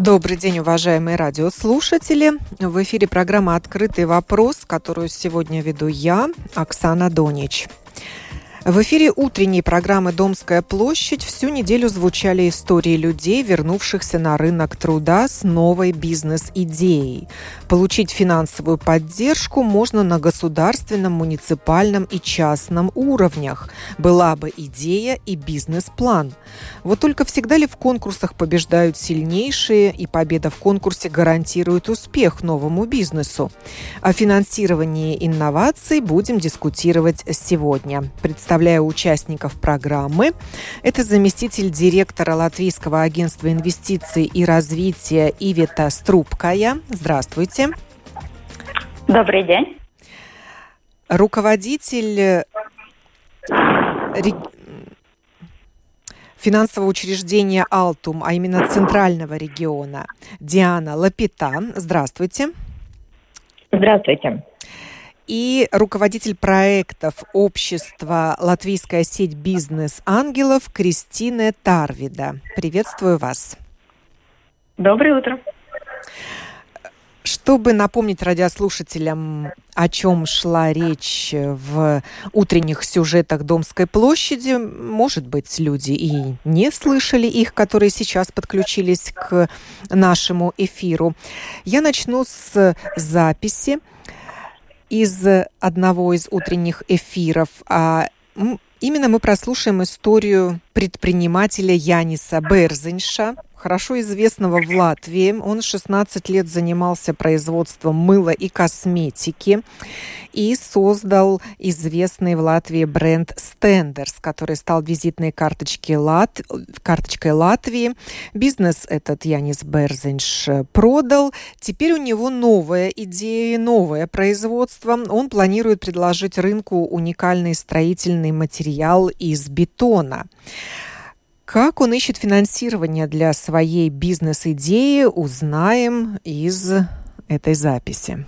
Добрый день, уважаемые радиослушатели. В эфире программа «Открытый вопрос», которую сегодня веду я, Оксана Донич. В эфире утренней программы «Домская площадь» всю неделю звучали истории людей, вернувшихся на рынок труда с новой бизнес-идеей. Получить финансовую поддержку можно на государственном, муниципальном и частном уровнях. Была бы идея и бизнес-план. Вот только всегда ли в конкурсах побеждают сильнейшие, и победа в конкурсе гарантирует успех новому бизнесу? О финансировании инноваций будем дискутировать сегодня. Представляю представляю участников программы. Это заместитель директора Латвийского агентства инвестиций и развития Ивета Струбкая. Здравствуйте. Добрый день. Руководитель финансового учреждения «Алтум», а именно Центрального региона, Диана Лапита. Здравствуйте. Здравствуйте и руководитель проектов общества «Латвийская сеть бизнес ангелов» Кристина Тарвида. Приветствую вас. Доброе утро. Чтобы напомнить радиослушателям, о чем шла речь в утренних сюжетах Домской площади, может быть, люди и не слышали их, которые сейчас подключились к нашему эфиру. Я начну с записи из одного из утренних эфиров. А именно мы прослушаем историю предпринимателя Яниса Берзинша, хорошо известного в Латвии. Он 16 лет занимался производством мыла и косметики и создал известный в Латвии бренд Стендерс, который стал визитной карточкой, Лат... карточкой Латвии. Бизнес этот Янис Берзинш продал. Теперь у него новая идея, новое производство. Он планирует предложить рынку уникальный строительный материал из бетона. Как он ищет финансирование для своей бизнес-идеи, узнаем из этой записи.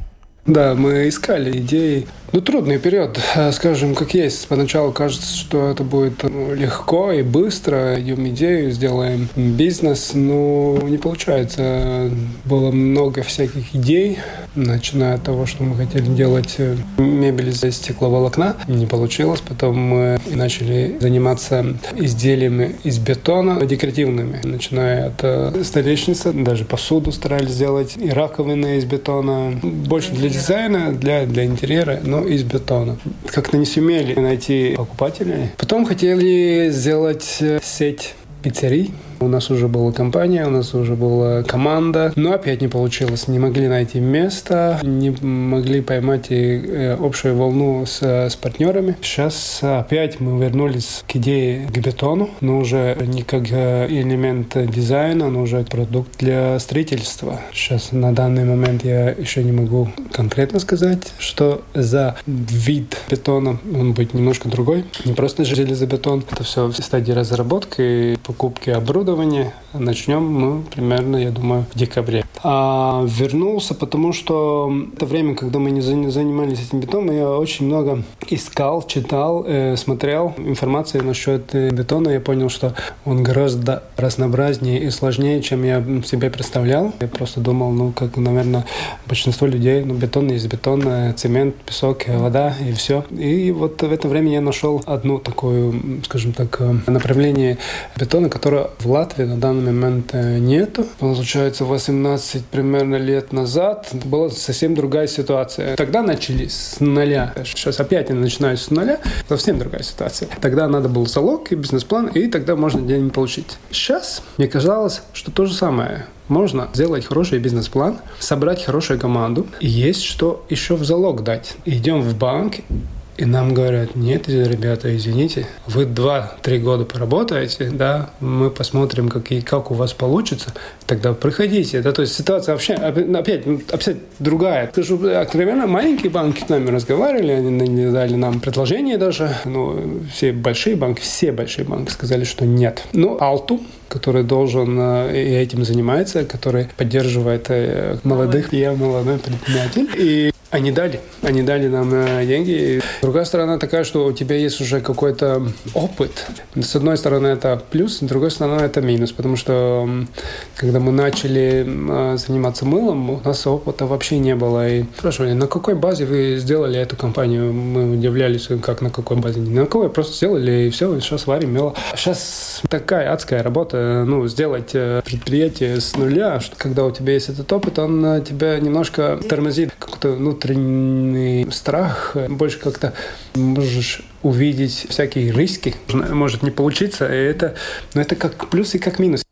Да, мы искали идеи. Ну, трудный период, скажем, как есть. Поначалу кажется, что это будет ну, легко и быстро. Идем идею, сделаем бизнес, но не получается. Было много всяких идей, начиная от того, что мы хотели делать э, мебель из стекловолокна. Не получилось. Потом мы начали заниматься изделиями из бетона, декоративными. Начиная от э, столешницы, даже посуду старались сделать, и раковины из бетона. Больше для дизайна, для, для интерьера, но из бетона. Как-то не сумели найти покупателей. Потом хотели сделать э, сеть пиццерий у нас уже была компания, у нас уже была команда, но опять не получилось. Не могли найти место, не могли поймать и, э, общую волну с, с партнерами. Сейчас опять мы вернулись к идее к бетону, но уже не как э, элемент дизайна, но уже продукт для строительства. Сейчас на данный момент я еще не могу конкретно сказать, что за вид бетона он будет немножко другой. Не просто железобетон. Это все в стадии разработки, покупки оборудования оборудование начнем мы примерно, я думаю, в декабре. А вернулся, потому что это время, когда мы не занимались этим бетоном, я очень много искал, читал, э, смотрел информации насчет э, бетона. Я понял, что он гораздо разнообразнее и сложнее, чем я себе представлял. Я просто думал, ну, как, наверное, большинство людей, ну, бетон есть бетон, э, цемент, песок, вода и все. И вот в это время я нашел одну такую, скажем так, направление бетона, которое в Латвии на данный момент э, нету. Получается, 18 примерно лет назад была совсем другая ситуация. Тогда начали с нуля. Сейчас опять я начинаю с нуля. Совсем другая ситуация. Тогда надо был залог и бизнес-план, и тогда можно деньги получить. Сейчас мне казалось, что то же самое. Можно сделать хороший бизнес-план, собрать хорошую команду, и есть что еще в залог дать. Идем в банк, И нам говорят, нет, ребята, извините, вы два-три года поработаете, да, мы посмотрим, как, и, как у вас получится, тогда приходите. Да, то есть ситуация вообще, опять, опять другая. Скажу, откровенно, маленькие банки с нами разговаривали, они дали нам предложение даже, но все большие банки, все большие банки сказали, что нет. Ну, Алту, который должен э, и этим занимается, который поддерживает э, молодых. Я молодой предприниматель. И они дали. Они дали нам э, деньги. Другая сторона такая, что у тебя есть уже какой-то опыт. С одной стороны, это плюс, с другой стороны, это минус. Потому что когда мы начали э, заниматься мылом, у нас опыта вообще не было. И спрашивали, на какой базе вы сделали эту компанию? Мы удивлялись, как на какой базе. Не на какой, просто сделали, и все, сейчас варим мыло. Сейчас такая адская работа, ну, сделать э, предприятие с нуля, что когда у тебя есть этот опыт, он тебя немножко тормозит. Как-то, ну, внутренний страх, больше как-то можешь увидеть всякие риски. Может не получиться, и это, но это как плюс и как минус.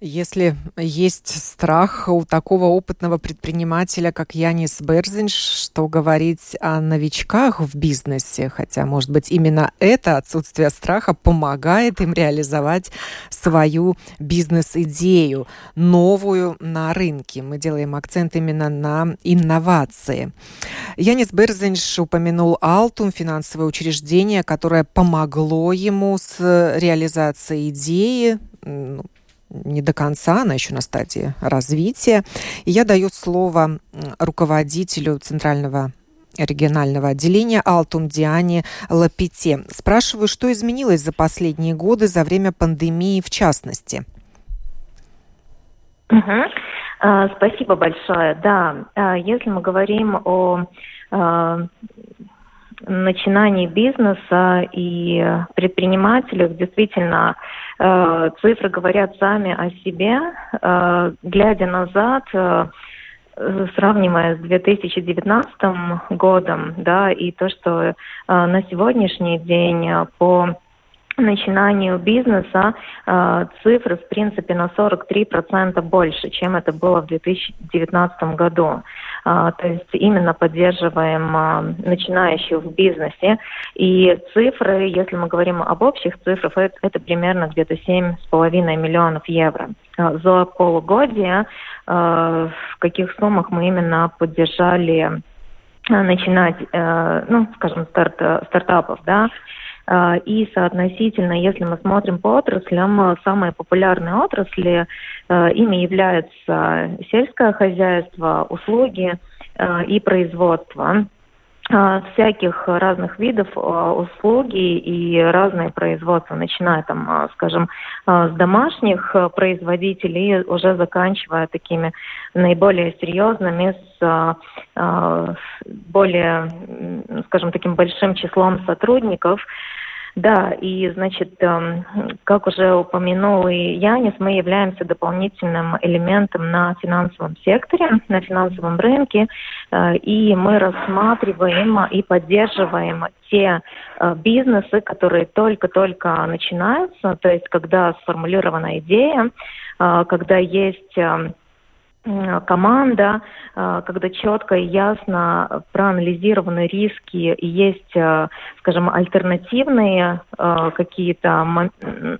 Если есть страх у такого опытного предпринимателя, как Янис Берзинш, что говорить о новичках в бизнесе, хотя, может быть, именно это отсутствие страха помогает им реализовать свою бизнес-идею, новую на рынке. Мы делаем акцент именно на инновации. Янис Берзинш упомянул Алтум, финансовое учреждение, которое помогло ему с реализацией идеи, ну, не до конца, она еще на стадии развития. И я даю слово руководителю Центрального регионального отделения Алтум Диане Лапите. Спрашиваю, что изменилось за последние годы, за время пандемии в частности? Угу. Спасибо большое. Да, а, если мы говорим о а, начинании бизнеса и предпринимателях, действительно, Э, цифры говорят сами о себе. Э, глядя назад, э, сравнивая с 2019 годом, да, и то, что на сегодняшний день по начинанию бизнеса э, цифры, в принципе, на 43% больше, чем это было в 2019 году. Э, то есть именно поддерживаем э, начинающих в бизнесе. И цифры, если мы говорим об общих цифрах, это, это примерно где-то 7,5 миллионов евро. Э, за полугодие э, в каких суммах мы именно поддержали э, начинать, э, ну, скажем, старт, стартапов, да, а, и соотносительно, если мы смотрим по отраслям, самые популярные отрасли, а, ими являются сельское хозяйство, услуги а, и производство всяких разных видов услуги и разные производства, начиная там, скажем, с домашних производителей, уже заканчивая такими наиболее серьезными, с более, скажем, таким большим числом сотрудников. Да, и, значит, эм, как уже упомянул и Янис, мы являемся дополнительным элементом на финансовом секторе, на финансовом рынке, э, и мы рассматриваем и поддерживаем те э, бизнесы, которые только-только начинаются, то есть когда сформулирована идея, э, когда есть эм, команда, а, когда четко и ясно проанализированы риски и есть, а, скажем, альтернативные какие-то,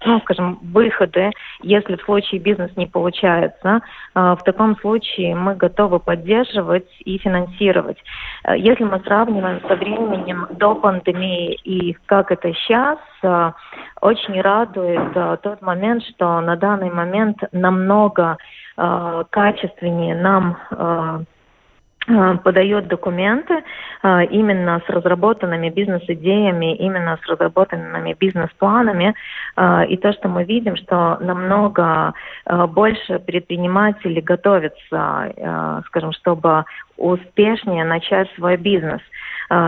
ну, скажем, выходы, если в случае бизнес не получается, в таком случае мы готовы поддерживать и финансировать. Если мы сравниваем со временем до пандемии и как это сейчас, очень радует тот момент, что на данный момент намного Э, качественнее нам э, э, подает документы именно с разработанными бизнес-идеями, именно с разработанными бизнес-планами. И то, что мы видим, что намного больше предпринимателей готовятся, скажем, чтобы успешнее начать свой бизнес.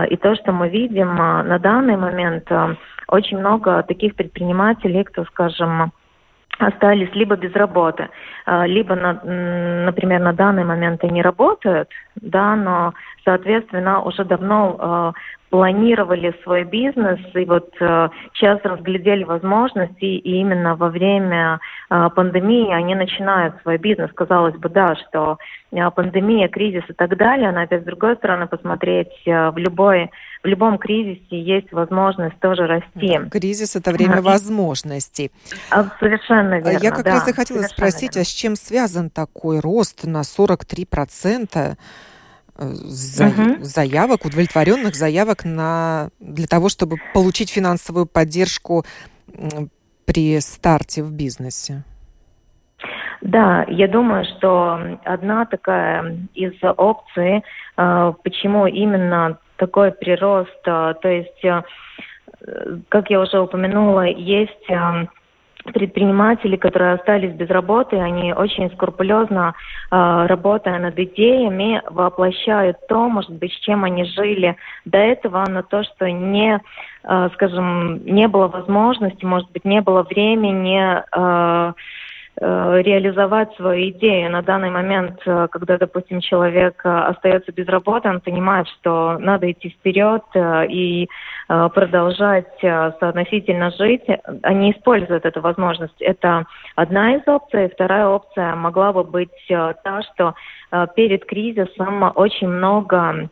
И то, что мы видим на данный момент, очень много таких предпринимателей, кто, скажем, остались либо без работы, а, либо, на, например, на данный момент они работают, да, но, соответственно, уже давно планировали свой бизнес и вот э, сейчас разглядели возможности, и именно во время э, пандемии они начинают свой бизнес. Казалось бы, да, что э, пандемия, кризис и так далее, но опять с другой стороны посмотреть в любой в любом кризисе есть возможность тоже расти. Кризис это время возможностей. А, совершенно верно. Я как да, раз и хотела спросить, верно. а с чем связан такой рост на 43 процента? за, угу. заявок, удовлетворенных заявок на, для того, чтобы получить финансовую поддержку при старте в бизнесе? Да, я думаю, что одна такая из опций, э, почему именно такой прирост, э, то есть, э, как я уже упомянула, есть предприниматели, которые остались без работы, они очень скрупулезно, работая над идеями, воплощают то, может быть, с чем они жили до этого, но то, что не, скажем, не было возможности, может быть, не было времени реализовать свою идею. На данный момент, э, когда, допустим, человек э, остается без работы, он понимает, что надо идти вперед и продолжать соотносительно жить, они используют эту возможность. Это одна из опций. Вторая опция могла бы быть та, что перед кризисом очень много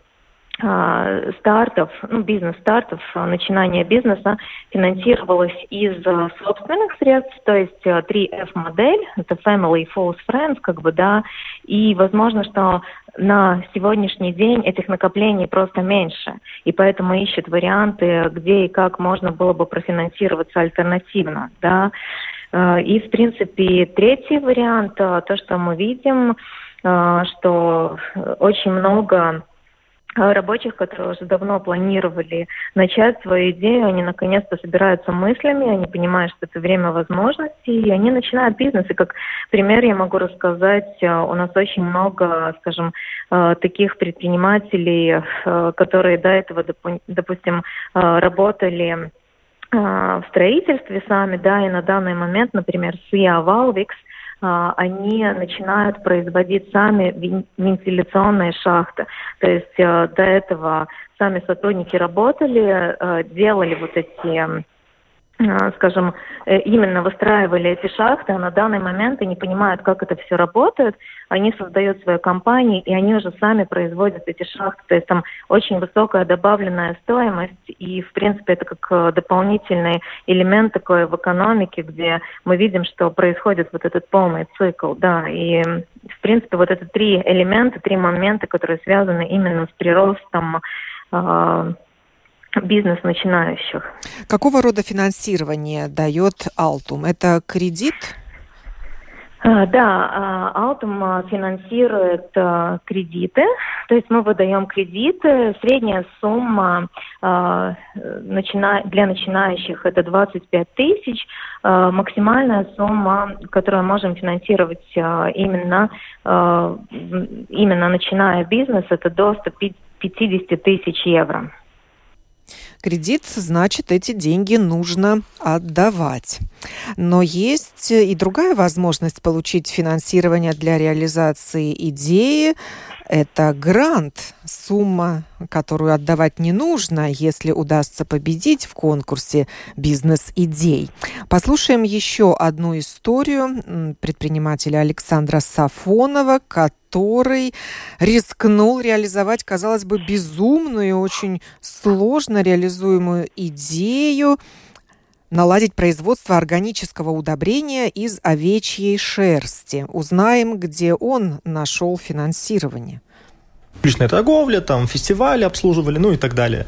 стартов, ну, бизнес-стартов, а, начинания бизнеса финансировалось из а, собственных средств, то есть 3F-модель, это Family, False Friends, как бы, да, и возможно, что на сегодняшний день этих накоплений просто меньше, и поэтому ищут варианты, где и как можно было бы профинансироваться альтернативно, да. И, в принципе, третий вариант, то, что мы видим, что очень много рабочих, которые уже давно планировали начать свою идею, они наконец-то собираются мыслями, они понимают, что это время возможностей, и они начинают бизнес. И как пример я могу рассказать, э, у нас очень много, скажем, э, таких предпринимателей, которые до этого, допустим, работали в строительстве сами, да, и на данный момент, например, СИА Валвикс, они начинают производить сами вентиляционные шахты. То есть э, до этого сами сотрудники работали, э, делали вот эти скажем, э, именно выстраивали эти шахты, а на данный момент они понимают, как это все работает, они создают свои компании, и они уже сами производят эти шахты. То есть там очень высокая добавленная стоимость, и, в принципе, это как э, дополнительный элемент такой в экономике, где мы видим, что происходит вот этот полный цикл, да, и, в принципе, вот это три элемента, три момента, которые связаны именно с приростом бизнес начинающих. Какого рода финансирование дает Алтум? Это кредит? А, да, Алтум а, финансирует а, кредиты, то есть мы выдаем кредиты. Средняя сумма для начинающих это 25 тысяч. Максимальная сумма, которую можем финансировать именно, именно начиная бизнес, это до 150 тысяч евро кредит, значит, эти деньги нужно отдавать. Но есть и другая возможность получить финансирование для реализации идеи. Это грант, сумма, которую отдавать не нужно, если удастся победить в конкурсе бизнес-идей. Послушаем еще одну историю предпринимателя Александра Сафонова, который рискнул реализовать, казалось бы, безумную, очень сложно реализуемую идею наладить производство органического удобрения из овечьей шерсти. Узнаем, где он нашел финансирование уличная торговля, там фестивали обслуживали, ну и так далее.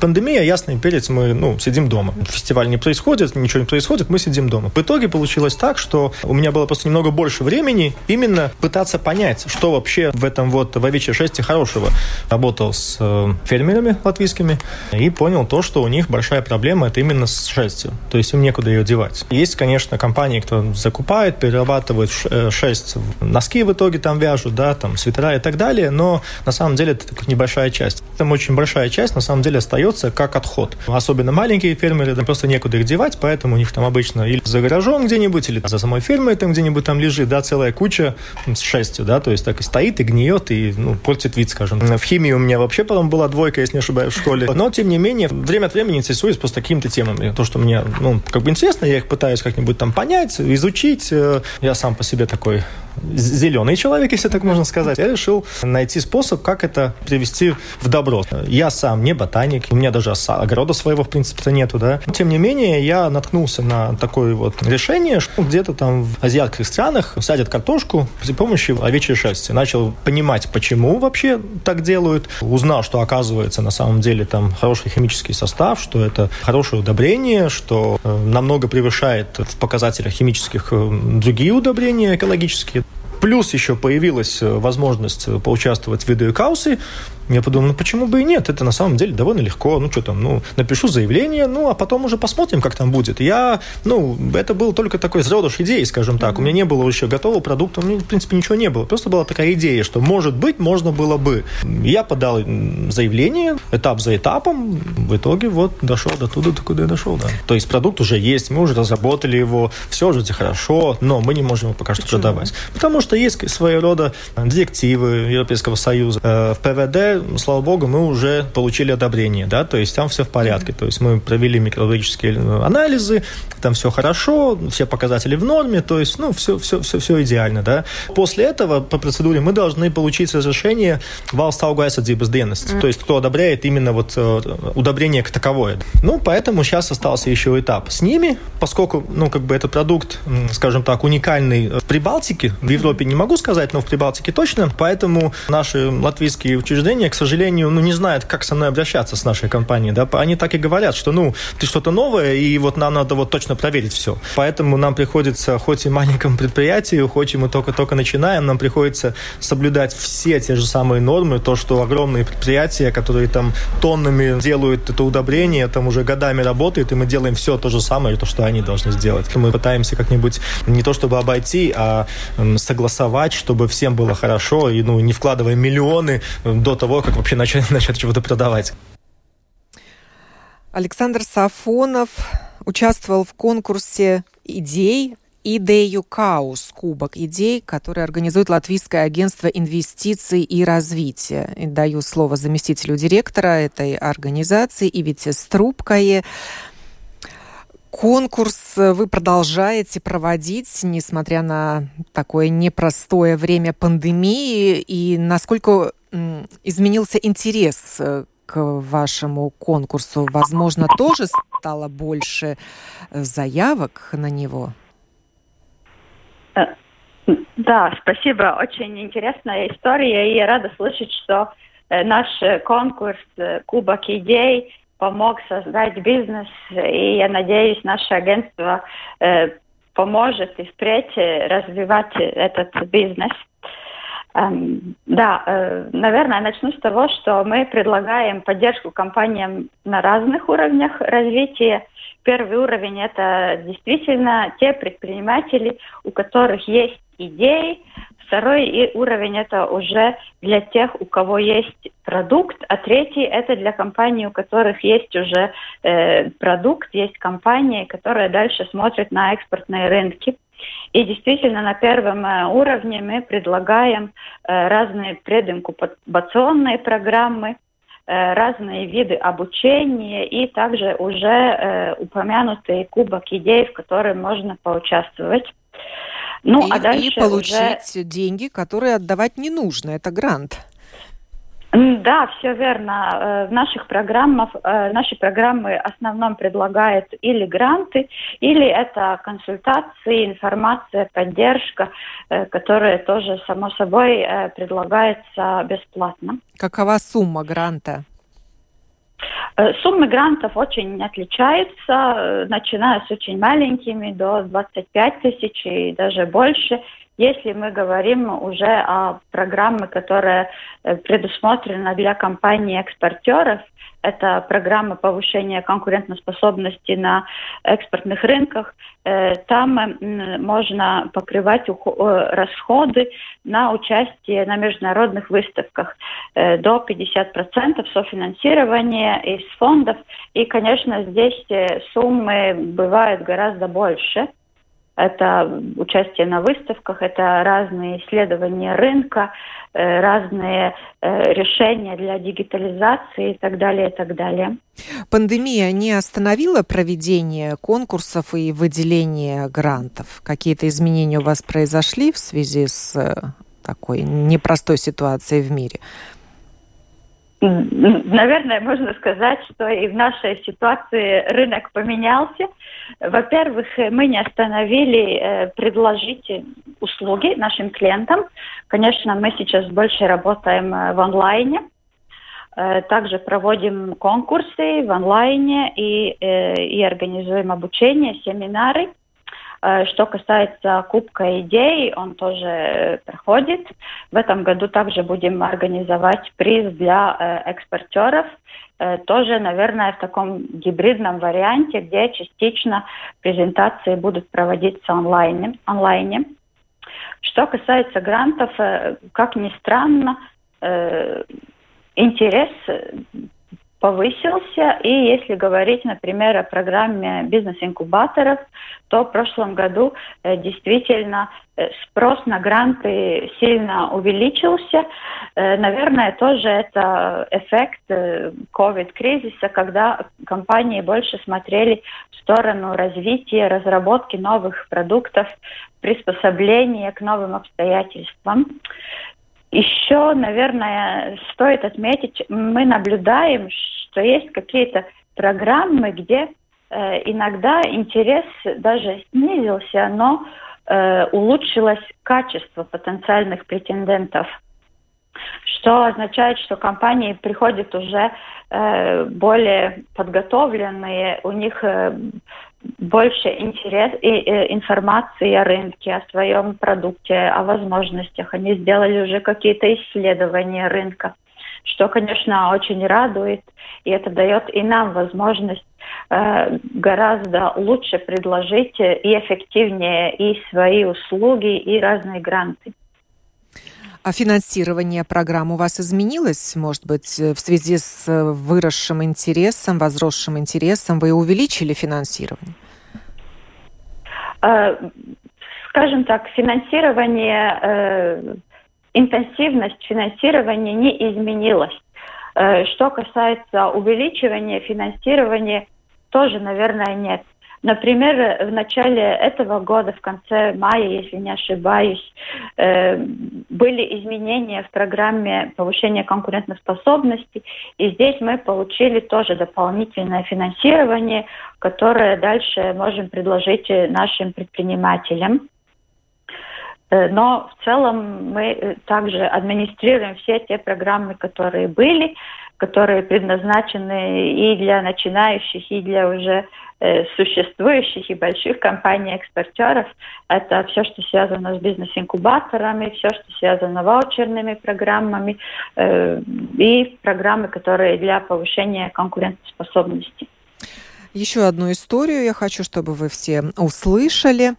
Пандемия, ясный перец, мы ну, сидим дома. Фестиваль не происходит, ничего не происходит, мы сидим дома. В итоге получилось так, что у меня было просто немного больше времени именно пытаться понять, что вообще в этом вот в овечьей шерсти хорошего. Работал с э, фермерами латвийскими и понял то, что у них большая проблема это именно с шерстью. То есть им некуда ее девать. Есть, конечно, компании, кто закупает, перерабатывает э, шерсть, носки в итоге там вяжут, да, там свитера и так далее, но на самом деле это небольшая часть. Там очень большая часть на самом деле остается как отход. Особенно маленькие фермеры, там просто некуда их девать, поэтому у них там обычно или за гаражом где-нибудь, или за самой фермой там где-нибудь там лежит, да, целая куча с шестью, да, то есть так и стоит, и гниет, и ну, портит вид, скажем. В химии у меня вообще потом была двойка, если не ошибаюсь, в школе. Но, тем не менее, время от времени интересуюсь просто какими-то темами. То, что мне, ну, как бы интересно, я их пытаюсь как-нибудь там понять, изучить. Э, я сам по себе такой зеленый человек, если так можно сказать. Я решил найти способ, как это привести в добро. Я сам не ботаник, у меня даже огорода своего, в принципе-то, нету, да. Тем не менее, я наткнулся на такое вот решение, что где-то там в азиатских странах садят картошку при помощи овечьей шерсти. Начал понимать, почему вообще так делают. Узнал, что оказывается на самом деле там хороший химический состав, что это хорошее удобрение, что э, намного превышает в показателях химических э, другие удобрения экологические. Плюс еще появилась э, возможность э, поучаствовать в видеокаусе, я подумал, ну почему бы и нет? Это на самом деле довольно легко. Ну что там, ну напишу заявление, ну а потом уже посмотрим, как там будет. Я, ну, это был только такой зародыш идеи, скажем так. У меня не было еще готового продукта, у меня, в принципе, ничего не было. Просто была такая идея, что, может быть, можно было бы. Я подал заявление, этап за этапом. В итоге вот дошел до туда, до куда я дошел, да. То есть продукт уже есть, мы уже разработали его, все уже хорошо, но мы не можем его пока что Почему? продавать. Потому что есть своего рода директивы Европейского Союза. Э, в ПВД слава богу, мы уже получили одобрение, да, то есть там все в порядке, то есть мы провели микробиологические э, анализы, там все хорошо, все показатели в норме, то есть, ну, все, все, все, все идеально, да. После этого по процедуре мы должны получить разрешение Валстаугу безденности, mm. то есть кто одобряет именно вот э, удобрение как таковое. Ну, поэтому сейчас остался еще этап с ними, поскольку, ну, как бы этот продукт, скажем так, уникальный в Прибалтике, в Европе не могу сказать, но в Прибалтике точно, поэтому наши латвийские учреждения к сожалению, ну, не знают, как со мной обращаться с нашей компанией, да, они так и говорят, что, ну, ты что-то новое, и вот нам надо вот точно проверить все. Поэтому нам приходится, хоть и маленькому предприятию, хоть и мы только-только начинаем, нам приходится соблюдать все те же самые нормы, то, что огромные предприятия, которые там тоннами делают это удобрение, там уже годами работают, и мы делаем все то же самое, то, что они должны сделать. Мы пытаемся как-нибудь не то чтобы обойти, а согласовать, чтобы всем было хорошо, и ну, не вкладывая миллионы до того, как вообще начать, начать чего-то продавать. Александр Сафонов участвовал в конкурсе идей Идею Каус, Кубок идей, который организует Латвийское агентство инвестиций и развития. И даю слово заместителю директора этой организации Ивите Струбкае. Конкурс вы продолжаете проводить, несмотря на такое непростое время пандемии. И насколько изменился интерес э, к вашему конкурсу? Возможно, тоже стало больше э, заявок на него? Э, да, спасибо. Очень интересная история. И я рада слышать, что наш конкурс «Кубок идей» помог создать бизнес. И я надеюсь, наше агентство поможет и впредь развивать этот бизнес. Эм, да, э, наверное, начну с того, что мы предлагаем поддержку компаниям на разных уровнях развития. Первый уровень – это действительно те предприниматели, у которых есть идеи. Второй уровень – это уже для тех, у кого есть продукт. А третий – это для компаний, у которых есть уже э, продукт, есть компания, которая дальше смотрит на экспортные рынки. И действительно на первом э, уровне мы предлагаем э, разные прединкубационные программы, э, разные виды обучения и также уже упомянутый кубок идей, в котором можно поучаствовать. Ну, и, а дальше и получить уже... деньги, которые отдавать не нужно. Это грант. Да, все верно. Э, в наших программах, э, наши программы в основном предлагают или гранты, или это консультации, информация, поддержка, э, которая тоже, само собой, предлагается бесплатно. Какова сумма гранта? Суммы грантов очень отличаются, начиная с очень маленькими до 25 тысяч и даже больше. Если мы говорим уже о программе, которая э, предусмотрена для компаний-экспортеров, это программа повышения конкурентоспособности на экспортных рынках. Э, там можно покрывать расходы на участие на международных выставках до 50% софинансирования из фондов. И, конечно, здесь суммы бывают гораздо больше – это участие на выставках, это разные исследования рынка, э, разные э, решения для дигитализации и так далее, и так далее. Пандемия не остановила проведение конкурсов и выделение грантов? Какие-то изменения у вас произошли в связи с э, такой непростой ситуацией в мире? Наверное, можно сказать, что и в нашей ситуации рынок поменялся. Во-первых, мы не остановили э, предложить услуги нашим клиентам. Конечно, мы сейчас больше работаем э, в онлайне. Э, также проводим конкурсы в онлайне и, и организуем обучение, семинары. Э, что касается Кубка идей, он тоже проходит. В этом году также будем организовать приз для э, экспортеров. Э, тоже, наверное, в таком гибридном варианте, где частично презентации будут проводиться онлайн. онлайне. Что касается грантов, как ни странно, интерес повысился. И если говорить, например, о программе бизнес-инкубаторов, то в прошлом году э, действительно э, спрос на гранты сильно увеличился. Э, наверное, тоже это эффект COVID-кризиса, когда компании больше смотрели в сторону развития, разработки новых продуктов, приспособления к новым обстоятельствам. Еще, наверное, стоит отметить, мы наблюдаем, что есть какие-то программы, где э, иногда интерес даже снизился, но э, улучшилось качество потенциальных претендентов, что означает, что компании приходят уже э, более подготовленные, у них э, больше интерес и, и информации о рынке, о своем продукте, о возможностях. Они сделали уже какие-то исследования рынка, что, конечно, очень радует, и это дает и нам возможность э, гораздо лучше предложить и эффективнее и свои услуги, и разные гранты. А финансирование программ у вас изменилось, может быть, в связи с выросшим интересом, возросшим интересом? Вы увеличили финансирование? Э, скажем так, финансирование, э, интенсивность финансирования не изменилась. Э, что касается увеличивания финансирования, тоже, наверное, нет. Например, в начале этого года, в конце мая, если не ошибаюсь, э, были изменения в программе повышения конкурентоспособности, и здесь мы получили тоже дополнительное финансирование, которое дальше можем предложить нашим предпринимателям. Э, но в целом мы также администрируем все те программы, которые были, которые предназначены и для начинающих, и для уже Э, существующих и больших компаний-экспортеров. Это все, что связано с бизнес-инкубаторами, все, что связано с ваучерными программами э, и программы, которые для повышения конкурентоспособности. Еще одну историю я хочу, чтобы вы все услышали.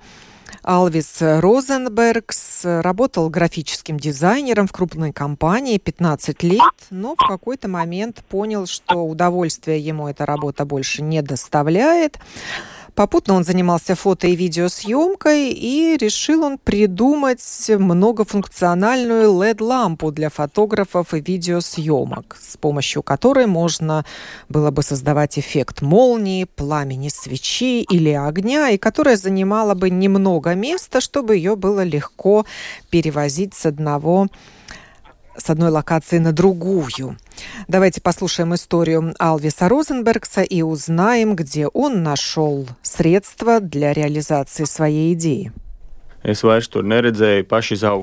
Алвис Розенбергс работал графическим дизайнером в крупной компании 15 лет, но в какой-то момент понял, что удовольствия ему эта работа больше не доставляет. Попутно он занимался фото и видеосъемкой, и решил он придумать многофункциональную LED-лампу для фотографов и видеосъемок, с помощью которой можно было бы создавать эффект молнии, пламени свечи или огня, и которая занимала бы немного места, чтобы ее было легко перевозить с одного с одной локации на другую. Давайте послушаем историю Алвиса Розенбергса и узнаем, где он нашел средства для реализации своей идеи.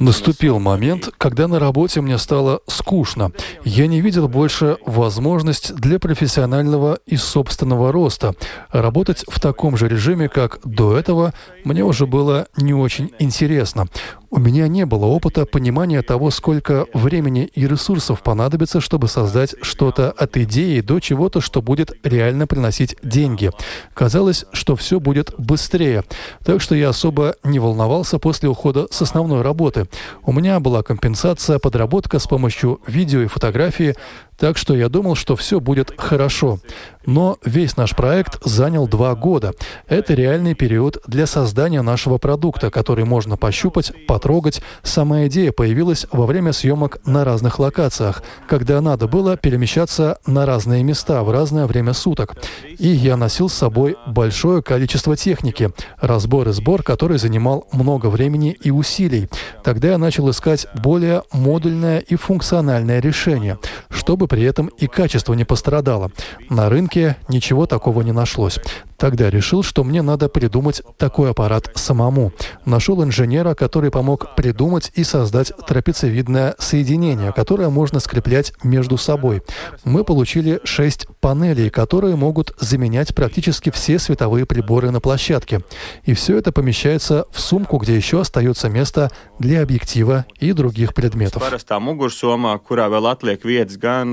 Наступил момент, когда на работе мне стало скучно. Я не видел больше возможность для профессионального и собственного роста. Работать в таком же режиме, как до этого, мне уже было не очень интересно. У меня не было опыта понимания того, сколько времени и ресурсов понадобится, чтобы создать что-то от идеи до чего-то, что будет реально приносить деньги. Казалось, что все будет быстрее. Так что я особо не волновался после ухода с основной работы. У меня была компенсация, подработка с помощью видео и фотографии, так что я думал, что все будет хорошо. Но весь наш проект занял два года. Это реальный период для создания нашего продукта, который можно пощупать, потрогать. Сама идея появилась во время съемок на разных локациях, когда надо было перемещаться на разные места в разное время суток. И я носил с собой большое количество техники, разбор и сбор, который занимал много времени и усилий. Тогда я начал искать более модульное и функциональное решение, чтобы при этом и качество не пострадало. На рынке ничего такого не нашлось. Тогда решил, что мне надо придумать такой аппарат самому. Нашел инженера, который помог придумать и создать трапециевидное соединение, которое можно скреплять между собой. Мы получили шесть панелей, которые могут заменять практически все световые приборы на площадке. И все это помещается в сумку, где еще остается место для объектива и других предметов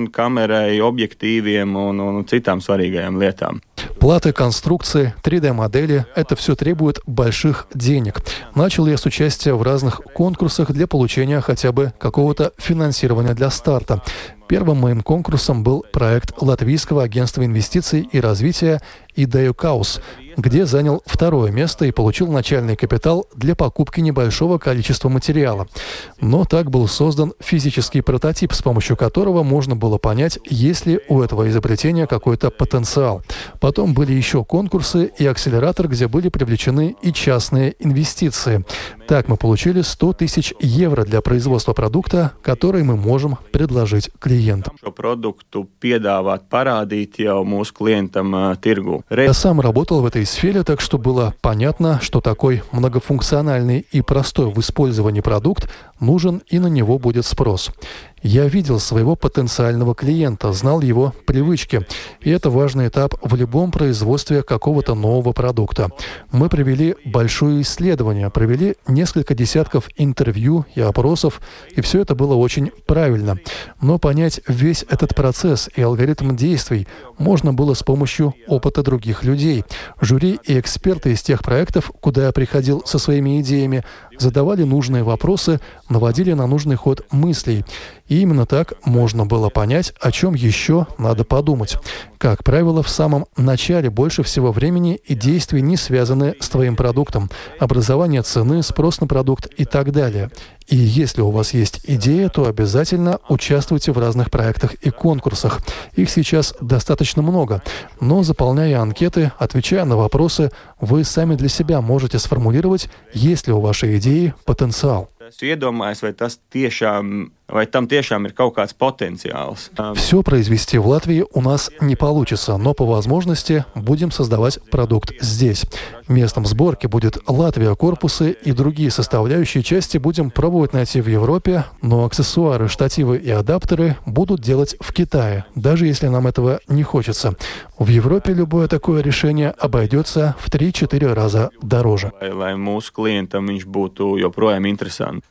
kamerai, objektīviem un, un citām svarīgajām lietām. Платы, конструкции, 3D-модели – это все требует больших денег. Начал я с участия в разных конкурсах для получения хотя бы какого-то финансирования для старта. Первым моим конкурсом был проект Латвийского агентства инвестиций и развития «Идеюкаус», где занял второе место и получил начальный капитал для покупки небольшого количества материала. Но так был создан физический прототип, с помощью которого можно было понять, есть ли у этого изобретения какой-то потенциал. Потом были еще конкурсы и акселератор, где были привлечены и частные инвестиции. Так мы получили 100 тысяч евро для производства продукта, который мы можем предложить клиентам. Я сам работал в этой сфере, так что было понятно, что такой многофункциональный и простой в использовании продукт нужен и на него будет спрос. Я видел своего потенциального клиента, знал его привычки, и это важный этап в любом производстве какого-то нового продукта. Мы провели большое исследование, провели несколько десятков интервью и опросов, и все это было очень правильно. Но понять весь этот процесс и алгоритм действий можно было с помощью опыта других людей. Жюри и эксперты из тех проектов, куда я приходил со своими идеями, задавали нужные вопросы, наводили на нужный ход мыслей. И именно так можно было понять, о чем еще надо подумать. Как правило, в самом начале больше всего времени и действий не связаны с твоим продуктом. Образование цены, спрос на продукт и так далее. И если у вас есть идея, то обязательно участвуйте в разных проектах и конкурсах. Их сейчас достаточно много. Но заполняя анкеты, отвечая на вопросы, вы сами для себя можете сформулировать, есть ли у вашей идеи потенциал. Ir kaut kāds потенциалс? Все произвести в Латвии у нас не получится, но по возможности будем создавать продукт здесь. Местом сборки будет Латвия, корпусы и другие составляющие части будем пробовать найти в Европе, но аксессуары, штативы и адаптеры будут делать в Китае, даже если нам этого не хочется. В Европе любое такое решение обойдется в 3-4 раза дороже. Lai mūsu klientam viņš būtu joprojām interesants.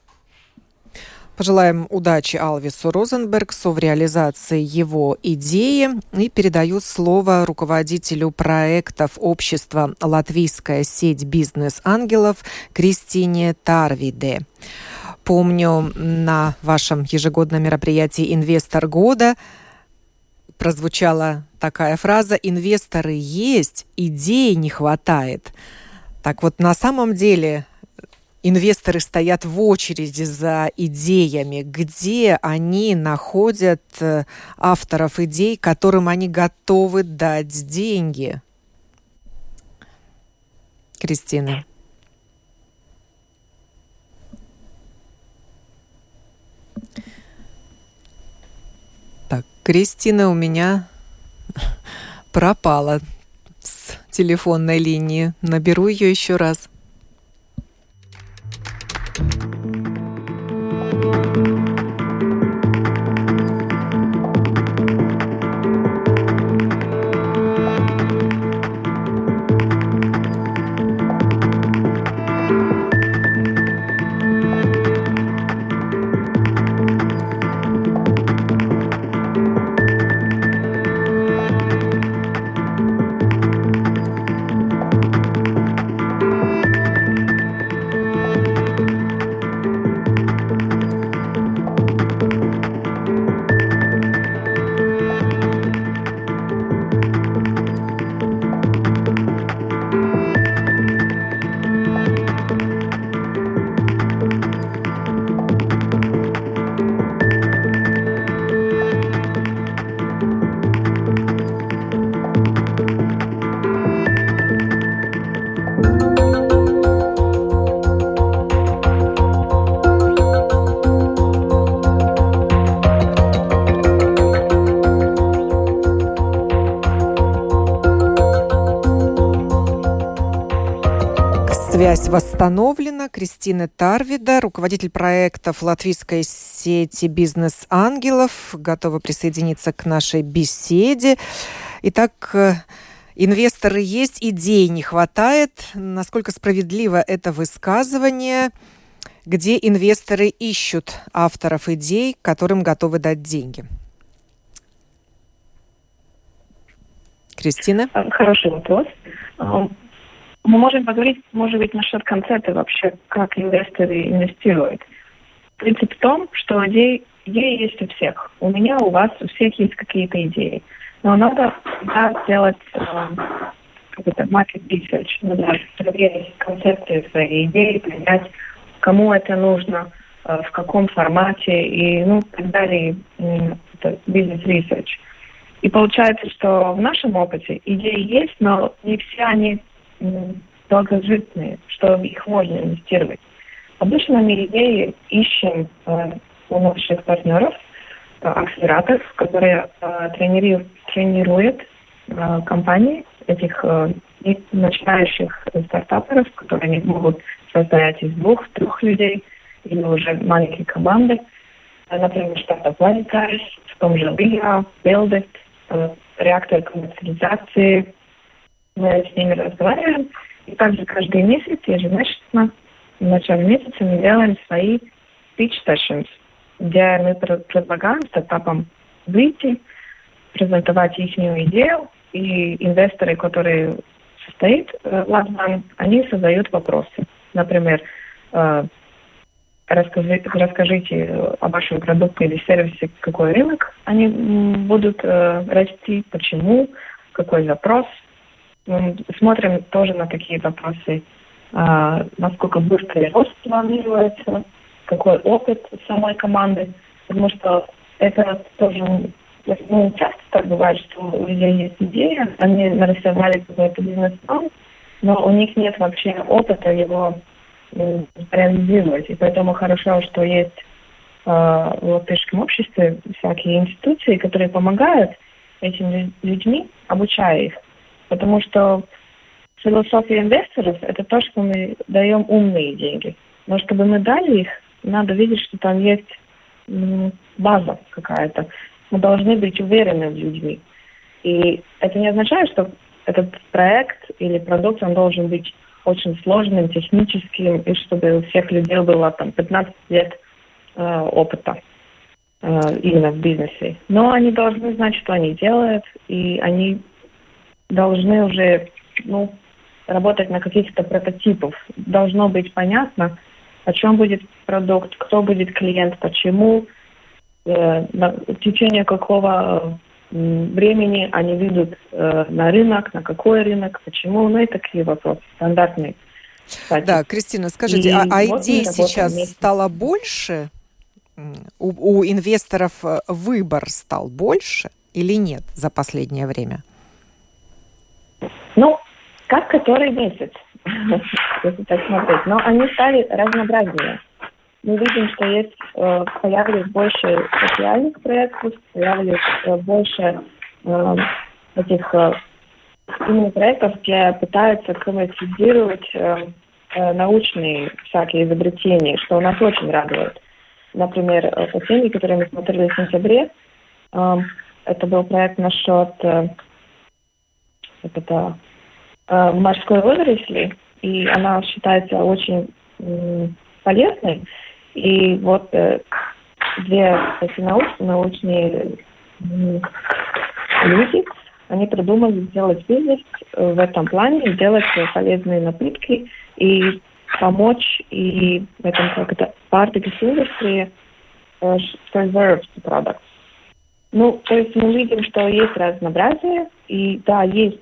Пожелаем удачи Алвису Розенбергсу в реализации его идеи и передаю слово руководителю проектов общества «Латвийская сеть бизнес-ангелов» Кристине Тарвиде. Помню, на вашем ежегодном мероприятии «Инвестор года» прозвучала такая фраза «Инвесторы есть, идеи не хватает». Так вот, на самом деле инвесторы стоят в очереди за идеями, где они находят э, авторов идей, которым они готовы дать деньги. Кристина. Так, Кристина у меня пропала с телефонной линии. Наберу ее еще раз. Восстановлена. Кристина Тарвида, руководитель проектов латвийской сети «Бизнес Ангелов», готова присоединиться к нашей беседе. Итак, э, инвесторы есть, идей не хватает. Насколько справедливо это высказывание? Где инвесторы ищут авторов идей, которым готовы дать деньги? Кристина? Хороший вопрос. Мы можем поговорить, может быть, насчет концепта вообще, как инвесторы инвестируют. Принцип в том, что идеи, идеи есть у всех. У меня, у вас, у всех есть какие-то идеи. Но надо да, сделать э, какой-то market research, надо проверить концепты своей идеи, понять, кому это нужно, э, в каком формате и ну, так далее. Это бизнес-research. И получается, что в нашем опыте идеи есть, но не все они долгожительные, что их можно инвестировать. Обычно мы идеи ищем э, у наших партнеров, э, акселераторов, которые э, тренируют, тренируют э, компании, этих начинающих стартаперов, которые они могут создать из двух-трех людей или уже маленькие команды. Например, стартап Planetaris, в том же Ria, Buildit, э, реактор коммерциализации, мы с ними разговариваем. И также каждый месяц, ежемесячно, в начале месяца мы делаем свои pitch sessions, где мы предлагаем стартапам выйти, презентовать их идею, и инвесторы, которые состоят в Латвии, они задают вопросы. Например, э, расскажите, расскажите о вашем продукте или сервисе, какой рынок они будут э, расти, почему, какой запрос – смотрим тоже на такие вопросы, а, насколько быстрый рост планируется, какой опыт самой команды, потому что это тоже ну, часто так бывает, что у людей есть идея, они нарисовали какой-то бизнес-план, но у них нет вообще опыта его ну, реализовать. И поэтому хорошо, что есть э, в латышском обществе всякие институции, которые помогают этим людьми, обучая их. Потому что философия инвесторов – это то, что мы даем умные деньги. Но чтобы мы дали их, надо видеть, что там есть база какая-то. Мы должны быть уверены в людьми. И это не означает, что этот проект или продукт, он должен быть очень сложным, техническим, и чтобы у всех людей было там 15 лет э, опыта э, именно в бизнесе. Но они должны знать, что они делают, и они должны уже ну, работать на каких-то прототипах. Должно быть понятно, о чем будет продукт, кто будет клиент, почему, э, на, в течение какого э, времени они выйдут э, на рынок, на какой рынок, почему, ну и такие вопросы стандартные. Кстати. Да, Кристина, скажите, и а, а идей сейчас вместе. стало больше? У, у инвесторов э, выбор стал больше или нет за последнее время? Ну, как который месяц, если так смотреть. Но они стали разнообразнее. Мы видим, что есть, э, появились больше социальных проектов, появились э, больше этих э, именно проектов, где пытаются коммерциализировать научные всякие изобретения, что нас очень радует. Например, э, последний, который мы смотрели в сентябре, это был проект насчет это э, морской водоросли, и она считается очень э, полезной. И вот э, две эти науч, научные э, люди, они придумали сделать бизнес в этом плане, сделать полезные напитки и помочь и в этом как это партикс индустрии э, preserve products. Ну, то есть мы видим, что есть разнообразие, и да, есть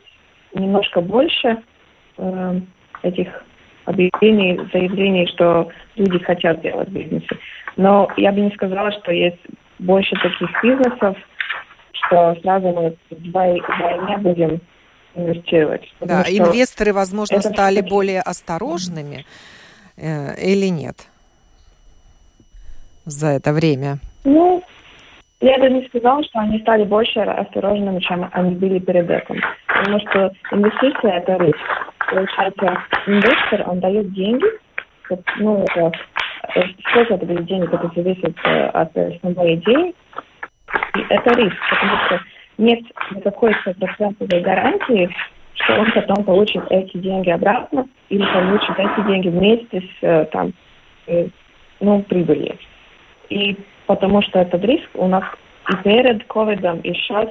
немножко больше э, этих объявлений, заявлений, что люди хотят делать бизнесы. Но я бы не сказала, что есть больше таких бизнесов, что сразу мы вдвойне будем инвестировать. Да, инвесторы, возможно, стали более осторожными э, или нет за это время? Ну, Я бы не сказала, что они стали больше осторожными, чем они были перед этим. Потому что инвестиция – это риск. Получается, инвестор, он дает деньги, ну, это, сколько это будет денег, это зависит э, от основной идеи. И это риск, потому что нет никакой стопроцентной гарантии, что он потом получит эти деньги обратно или получит эти деньги вместе с э, там, э, ну, прибылью. И потому что этот риск у нас и перед ковидом, и сейчас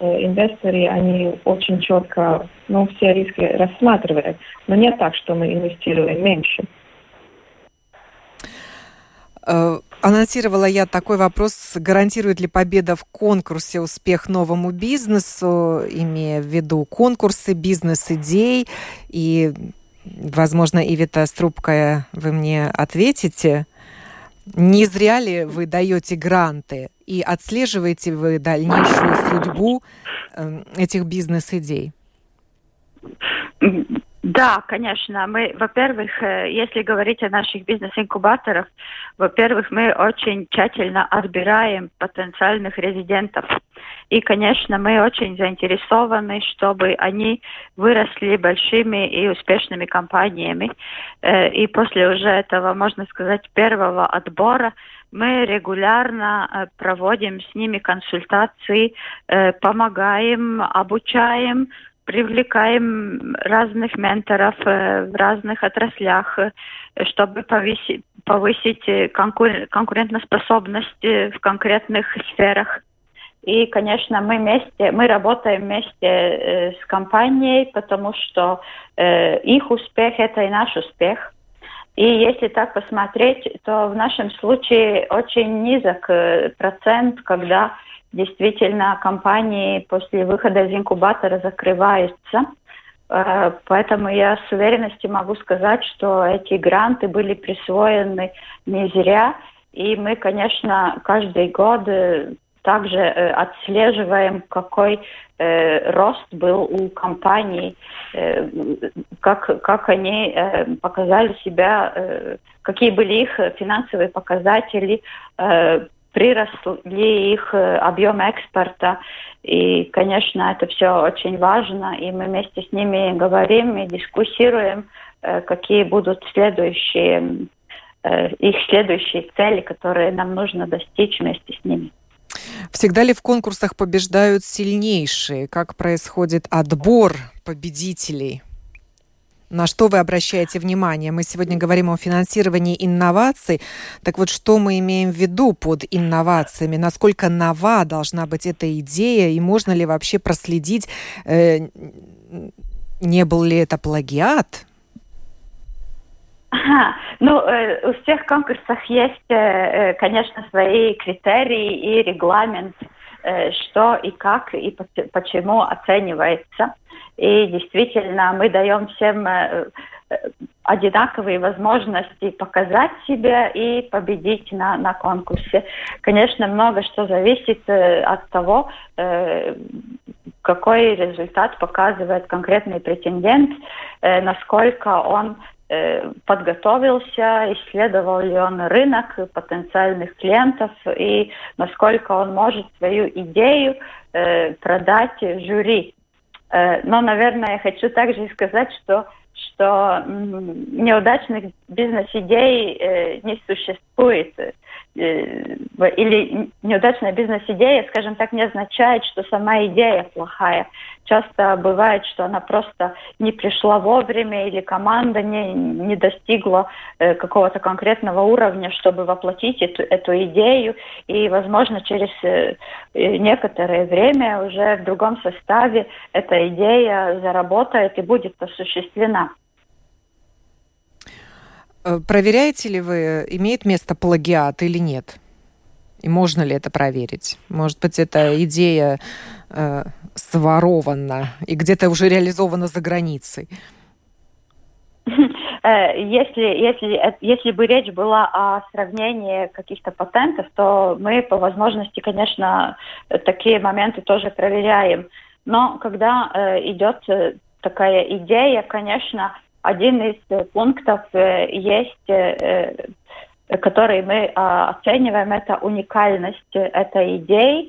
э, инвесторы, они очень четко, ну, все риски рассматривают. Но не так, что мы инвестируем меньше. Э, анонсировала я такой вопрос, гарантирует ли победа в конкурсе успех новому бизнесу, имея в виду конкурсы, бизнес-идей. И, возможно, Ивита Струбкая, вы мне ответите. Не зря ли вы даете гранты и отслеживаете вы дальнейшую судьбу эм, этих бизнес-идей? Да, конечно. Мы, во-первых, э, если говорить о наших бизнес-инкубаторах, во-первых, мы очень тщательно отбираем потенциальных резидентов. И, конечно, мы очень заинтересованы, чтобы они выросли большими и успешными компаниями. Э, и после уже этого, можно сказать, первого отбора мы регулярно э, проводим с ними консультации, помогаем, обучаем, привлекаем разных менторов э, в разных отраслях, э, чтобы повысить, повысить э, конкур, конкурентоспособность в конкретных сферах. И, конечно, мы вместе, мы работаем вместе э, с компанией, потому что э, их успех это и наш успех. И если так посмотреть, то в нашем случае очень низок процент, когда действительно компании после выхода из инкубатора закрываются. Э, поэтому я с уверенностью могу сказать, что эти гранты были присвоены не зря. И мы, конечно, каждый год э, также э, отслеживаем, какой э, рост был у компаний, э, как, как они э, показали себя, э, какие были их финансовые показатели, э, приросли их э, объем экспорта. И, конечно, это все очень важно, и мы вместе с ними говорим и дискуссируем, э, какие будут следующие, э, их следующие цели, которые нам нужно достичь вместе с ними. Всегда ли в конкурсах побеждают сильнейшие? Как происходит отбор победителей? На что вы обращаете внимание? Мы сегодня говорим о финансировании инноваций. Так вот, что мы имеем в виду под инновациями? Насколько нова должна быть эта идея? И можно ли вообще проследить, э, не был ли это плагиат? Ага. Ну, э, у всех конкурсов есть, э, э конечно, свои критерии и регламент, э, что и как и почему оценивается. И действительно, мы даем всем э, э, одинаковые возможности показать себя и победить на, на конкурсе. Конечно, много что зависит от того, какой результат показывает конкретный претендент, насколько он подготовился, исследовал ли он рынок потенциальных клиентов и насколько он может свою идею продать жюри. Э, но, наверное, я хочу также сказать, что что неудачных бизнес-идей э, не существует. Э, или неудачная бизнес-идея, скажем так, не означает, что сама идея плохая. Часто бывает, что она просто не пришла вовремя или команда не, не достигла э, какого-то конкретного уровня, чтобы воплотить эту, эту идею. И, возможно, через э, некоторое время уже в другом составе эта идея заработает и будет осуществлена. Э, проверяете ли вы, имеет место плагиат или нет? И можно ли это проверить? Может быть, эта идея э, сворована и где-то уже реализована за границей? Э, если, если, э, если бы речь была о сравнении каких-то патентов, то мы по возможности, конечно, такие моменты тоже проверяем. Но когда э, идет такая идея, конечно, один из пунктов есть который мы оцениваем, это уникальность этой идеи.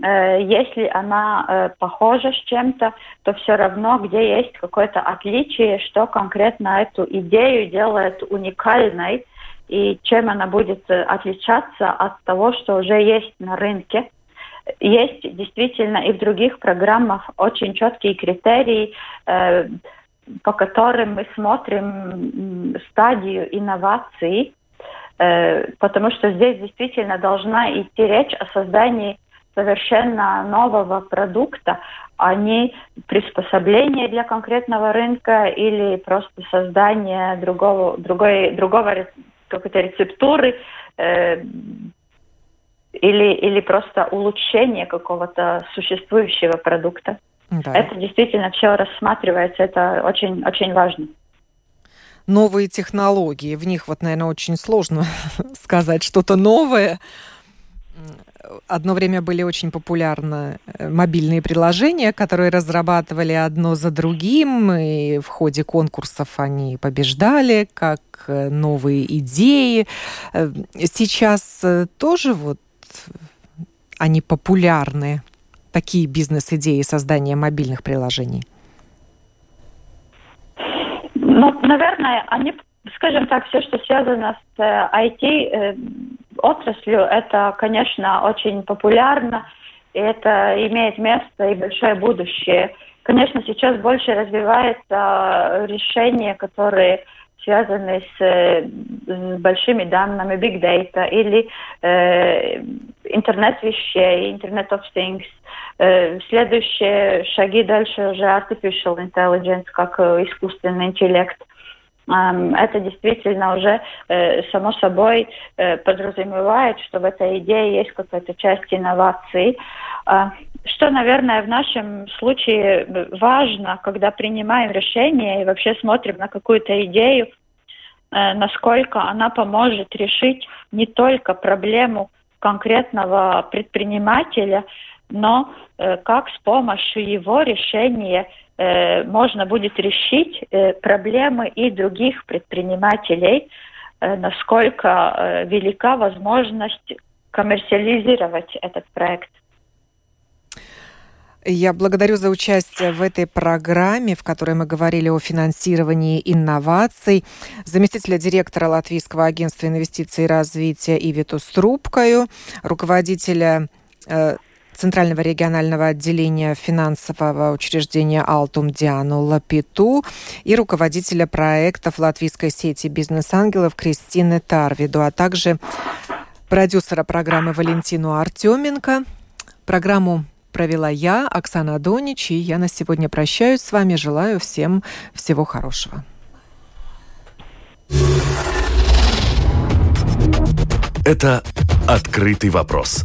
Если она похожа с чем-то, то все равно, где есть какое-то отличие, что конкретно эту идею делает уникальной, и чем она будет э, отличаться от того, что уже есть на рынке. Есть действительно и в других программах очень четкие критерии, э, по которым мы смотрим стадию инноваций, э, потому что здесь действительно должна идти речь о создании совершенно нового продукта, а не приспособление для конкретного рынка или просто создание другого, другой, другого какой-то рецептуры э, или, или просто улучшение какого-то существующего продукта. Да. Это действительно все рассматривается, это очень, очень важно новые технологии. В них вот, наверное, очень сложно сказать что-то новое одно время были очень популярны э, мобильные приложения, которые разрабатывали одно за другим, и в ходе конкурсов они побеждали, как э, новые идеи. Э, сейчас тоже вот они популярны, такие бизнес-идеи создания мобильных приложений? Ну, наверное, они, скажем так, все, что связано с IT, отраслью это, конечно, очень популярно, и это имеет место и большое будущее. Конечно, сейчас больше развиваются решения, которые связаны с большими данными, big data или э, интернет вещей, интернет of things. Э, следующие шаги дальше уже artificial intelligence, как э, искусственный интеллект это действительно уже э, само собой подразумевает, что в этой идее есть какая-то часть инноваций. А, что, наверное, в нашем случае важно, когда принимаем решение и вообще смотрим на какую-то идею, насколько она поможет решить не только проблему конкретного предпринимателя, но как с помощью его решения Э, можно будет решить э, проблемы и других предпринимателей, э, насколько велика возможность коммерциализировать этот проект. Я благодарю за участие в этой программе, в которой мы говорили о финансировании инноваций, заместителя директора Латвийского агентства инвестиций и развития Ивиту Струбкою, руководителя Центрального регионального отделения финансового учреждения «Алтум» Диану Лапиту и руководителя проектов латвийской сети «Бизнес-ангелов» Кристины Тарвиду, а также продюсера программы Валентину Артеменко. Программу провела я, Оксана Донич, и я на сегодня прощаюсь с вами. Желаю всем всего хорошего. Это «Открытый вопрос»